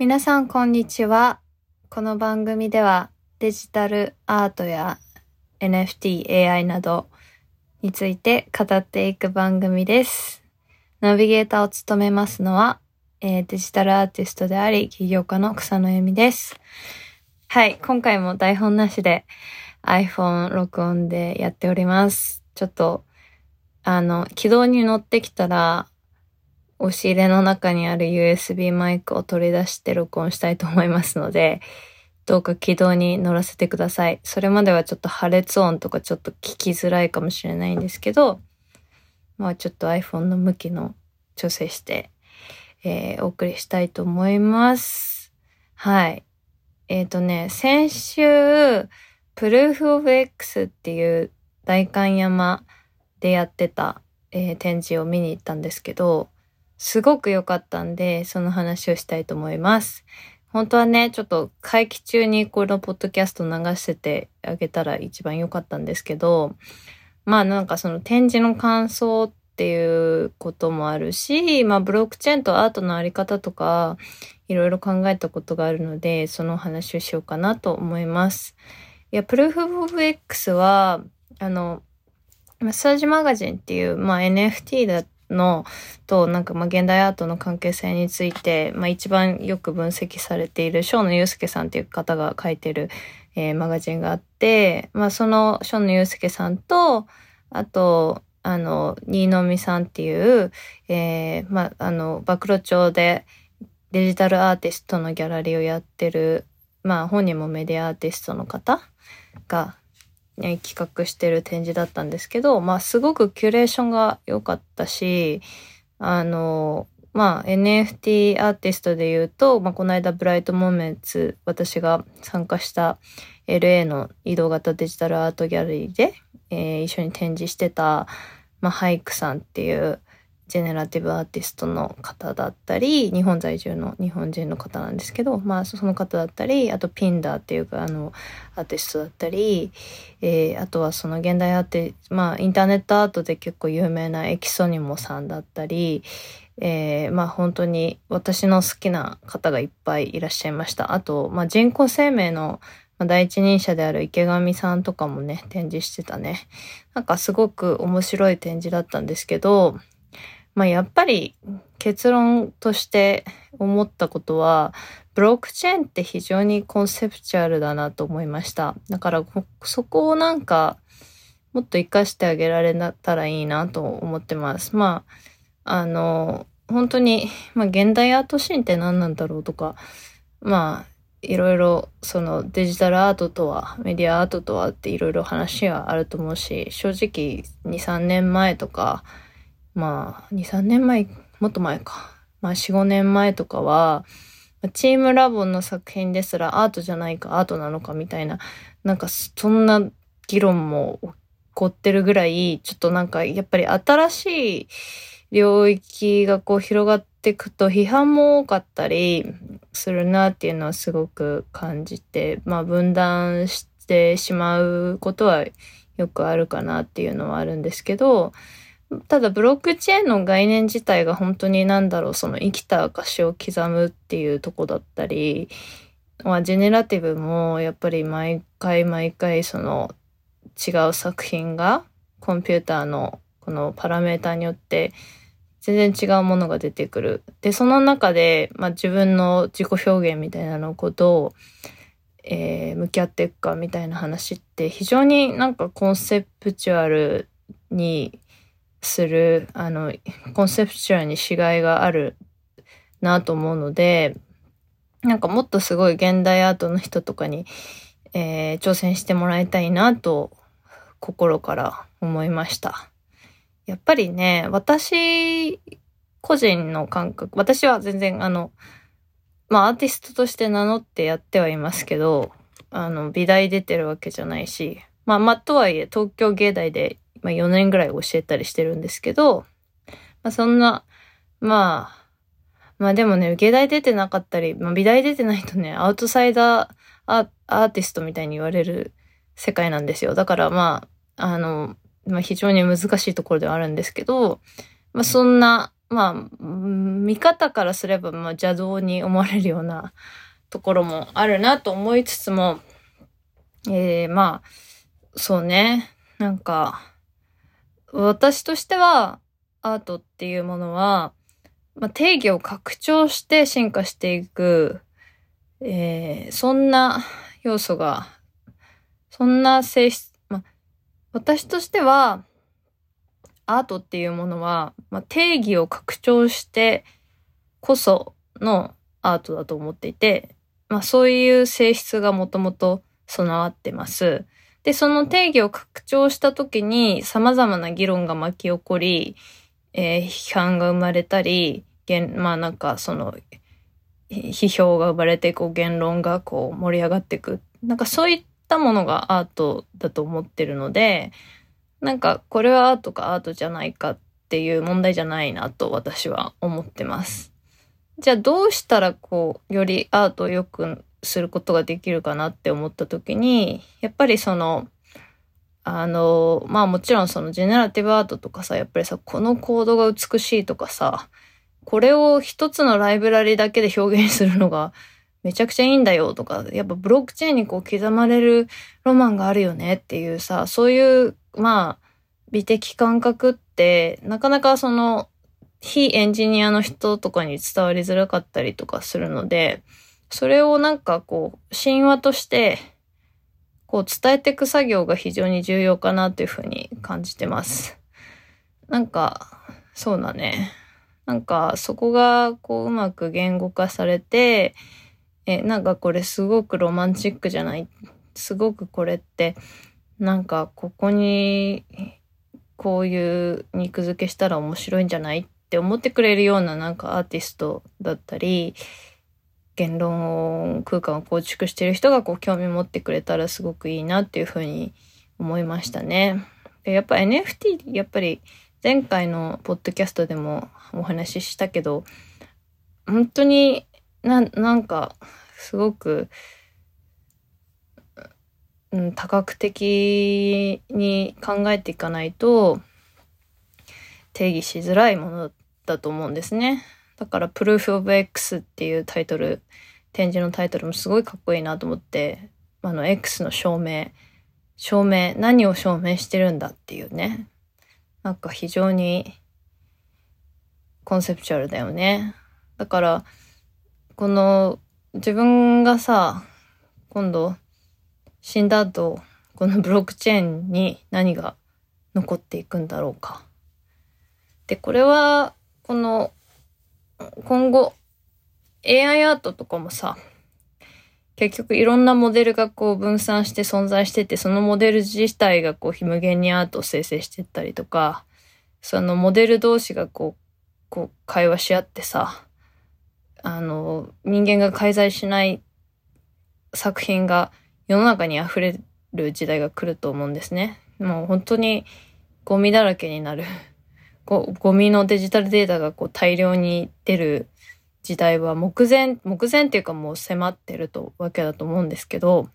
皆さんこんにちは。この番組ではデジタルアートや NFT、AI などについて語っていく番組です。ナビゲーターを務めますのは、えーデジタルアーティストであり起業家の草野恵美です。はい、今回も台本なしで iPhone 録音でやっております。ちょっと、あの、軌道に乗ってきたら、押し入れの中にある USB マイクを取り出して録音したいと思いますので、どうか軌道に乗らせてください。それまではちょっと破裂音とかちょっと聞きづらいかもしれないんですけど、まあちょっと iPhone の向きの調整して、えーお送りしたいと思います。はい。えっ、とね、先週、プルーフオブ X っていう代官山でやってた、えー展示を見に行ったんですけど、すごく良かったんで、その話をしたいと思います。本当はね、ちょっと会期中にこのポッドキャスト流しててあげたら一番良かったんですけど、まあなんかその展示の感想っていうこともあるし、まあブロックチェーンとアートのあり方とか、いろいろ考えたことがあるので、その話をしようかなと思います。いや、プルーフオブ X は、あの、マッサージマガジンっていう、まあ NFT だっの、と、なんかまあ現代アートの関係性について、まあ一番よく分析されている正野祐介さんっていう方が書いてる、えーマガジンがあって、まあその正野祐介さんと、あと、あの、新野美さんっていう、えーまああの、暴露町でデジタルアーティストのギャラリーをやってる、まあ本人もメディアアーティストの方が、企画してる展示だったんですけど、まあすごくキュレーションが良かったし、あの、まあ NFT アーティストで言うと、まあこの間ブライトモーメンツ、私が参加した LA の移動型デジタルアートギャラリーで、えー一緒に展示してた、まあハイクさんっていうジェネラティブアーティストの方だったり、日本在住の日本人の方なんですけど、まあその方だったり、あとピンダーっていうかあのアーティストだったり、えーあとはその現代アーティ、まあインターネットアートで結構有名なエキソニモさんだったり、えーまあ本当に私の好きな方がいっぱいいらっしゃいました。あと、まあ人工生命の第一人者である池上さんとかもね、展示してたね。なんかすごく面白い展示だったんですけど、まあやっぱり結論として思ったことは、ブロックチェーンって非常にコンセプチュアルだなと思いました。だからそこをなんかもっと活かしてあげられたらいいなと思ってます。まあ、あの、本当に、まあ現代アートシーンって何なんだろうとか、まあ、いろいろそのデジタルアートとはメディアアートとはっていろいろ話はあると思うし正直23年前とかまあ23年前もっと前か。まあ45年前とかはチームラボの作品ですらアートじゃないかアートなのかみたいななんかそんな議論も起こってるぐらいちょっとなんかやっぱり新しい領域がこう広がっていくと批判も多かったりするなっていうのはすごく感じて、まあ分断してしまうことはよくあるかなっていうのはあるんですけど、ただブロックチェーンの概念自体が本当になんだろう、その生きた証を刻むっていうとこだったり、まあジェネラティブもやっぱり毎回毎回その違う作品がコンピューターのこのパラメーターによって全然違うものが出てくる。で、その中で、まあ、自分の自己表現みたいなのことを、えー向き合っていくかみたいな話って非常になんかコンセプチュアルにする、あの、コンセプチュアルに違いがあるなと思うので、なんかもっとすごい現代アートの人とかに、えー挑戦してもらいたいなと心から思いました。やっぱりね、私個人の感覚、私は全然あの、まあアーティストとして名乗ってやってはいますけど、あの、美大出てるわけじゃないし、まあまあとはいえ東京芸大で、まあ、4年ぐらい教えたりしてるんですけど、まあそんな、まあ、まあでもね、芸大出てなかったり、まあ美大出てないとね、アウトサイダーアーティストみたいに言われる世界なんですよ。だからまあ、あの、まあ非常に難しいところではあるんですけど、まあそんなまあ、見方からすれば、まあ邪道に思われるようなところもあるなと思いつつも、えー、まあ、そうね。なんか、私としては、アートっていうものは、まあ、定義を拡張して進化していく、えー、そんな要素が、そんな性質、まあ、私としては、アートっていうものは、まあ、定義を拡張してこそのアートだと思っていて、まあ、そういう性質がもともと備わってます。で、その定義を拡張した時に様々な議論が巻き起こり、えー、批判が生まれたり、まあなんかその、批評が生まれて、こう言論がこう盛り上がっていく。なんかそういったものがアートだと思ってるので、なんかこれはアートかアートじゃないかっていう問題じゃないなと私は思ってます。じゃあどうしたらこう、よりアートを良くすることができるかなって思った時に、やっぱりその、あの、まあもちろんそのジェネラティブアートとかさ、やっぱりさ、このコードが美しいとかさ、これを一つのライブラリだけで表現するのがめちゃくちゃいいんだよとか、やっぱブロックチェーンにこう刻まれるロマンがあるよねっていうさ、そういう、まあ、美的感覚って、なかなかその、非エンジニアの人とかに伝わりづらかったりとかするので、それをなんかこう、神話として、こう伝えていく作業が非常に重要かなというふうに感じてます。なんか、そうだね。なんか、そこがこううまく言語化されて、え、なんかこれすごくロマンチックじゃない？すごくこれって、なんかここに、こういう肉付けしたら面白いんじゃない？って思ってくれるようななんかアーティストだったり、言論空間を構築してる人がこう興味持ってくれたらすごくいいなっていうふうに思いましたね。で、やっぱ NFT、やっぱり前回のポッドキャストでもお話ししたけど、本当にな、なんか、すごく、うん、多角的に考えていかないと定義しづらいものだと思うんですね。だから、プルーフ・オブ・ X っていうタイトル、展示のタイトルもすごいかっこいいなと思って、あの、X の証明、証明、何を証明してるんだっていうね。なんか非常にコンセプチュアルだよね。だから、この自分がさ、今度死んだ後、このブロックチェーンに何が残っていくんだろうか。で、これは、この今後、AI アートとかもさ、結局いろんなモデルがこう分散して存在してて、そのモデル自体がこう無限にアートを生成してったりとか、そのモデル同士がこう、こう会話し合ってさ、あの、人間が介在しない作品が世の中に溢れる時代が来ると思うんですね。もう本当にゴミだらけになるゴゴミのデジタルデータがこう大量に出る時代は目前、目前っていうかもう迫ってるとわけだと思うんですけど、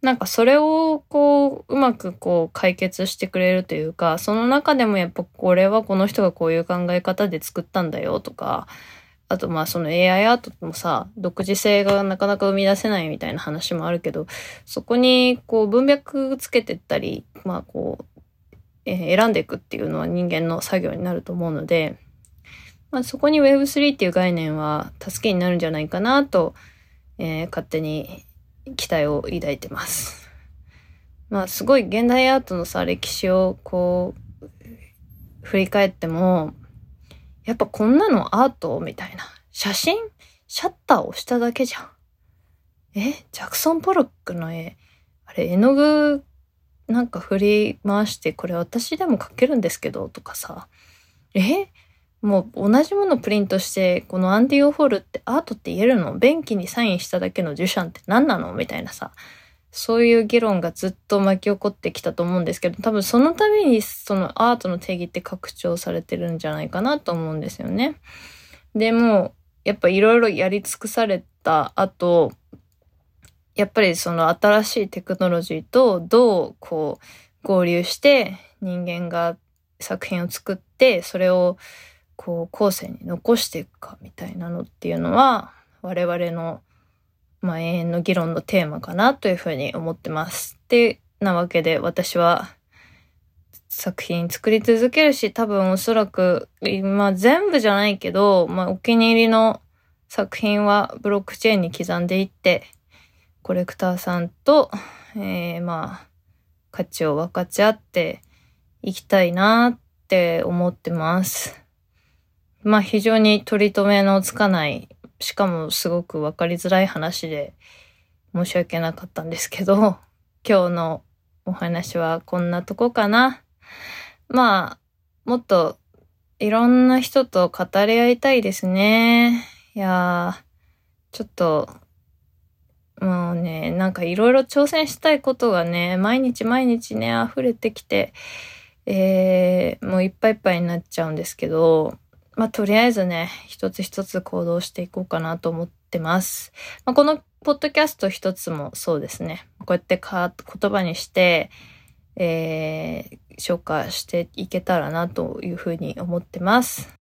なんかそれをこう、うまくこう解決してくれるというか、その中でもやっぱこれはこの人がこういう考え方で作ったんだよとか、あとまあその AI アートもさ、独自性がなかなか生み出せないみたいな話もあるけど、そこにこう文脈つけてったり、まあこう、え、選んでいくっていうのは人間の作業になると思うので、まあ、そこに Web3 っていう概念は助けになるんじゃないかなと、えー、勝手に期待を抱いてます。まあすごい現代アートのさ、歴史をこう、振り返っても、やっぱこんなのアートみたいな。写真？シャッターを押しただけじゃん。え？ジャクソン・ポロックの絵。あれ、絵の具なんか振り回して、これ私でも描けるんですけど、とかさ。え？もう同じものプリントして、このアンディ・オーホールってアートって言えるの？便器にサインしただけのデュシャンって何なの？みたいなさ。そういう議論がずっと巻き起こってきたと思うんですけど、多分そのためにそのアートの定義って拡張されてるんじゃないかなと思うんですよね。でも、やっぱいろいろやり尽くされた後、やっぱりその新しいテクノロジーとどうこう合流して人間が作品を作ってそれをこう後世に残していくかみたいなのっていうのは我々のまあ永遠の議論のテーマかなというふうに思ってます。で、なわけで私は作品作り続けるし、多分おそらく、まあ全部じゃないけど、まあお気に入りの作品はブロックチェーンに刻んでいって、コレクターさんと、えー、まあ、価値を分かち合っていきたいなって思ってます。まあ非常に取り留めのつかない、しかもすごく分かりづらい話で申し訳なかったんですけど、今日のお話はこんなとこかな。まあ、もっといろんな人と語り合いたいですね。いやー、ちょっと、もうね、なんかいろいろ挑戦したいことがね、毎日毎日ね、溢れてきて、えー、もういっぱいいっぱいになっちゃうんですけど、まあ、とりあえずね、一つ一つ行動していこうかなと思ってます。まあ、このポッドキャスト一つもそうですね。こうやってか言葉にして、えー、消化していけたらなというふうに思ってます。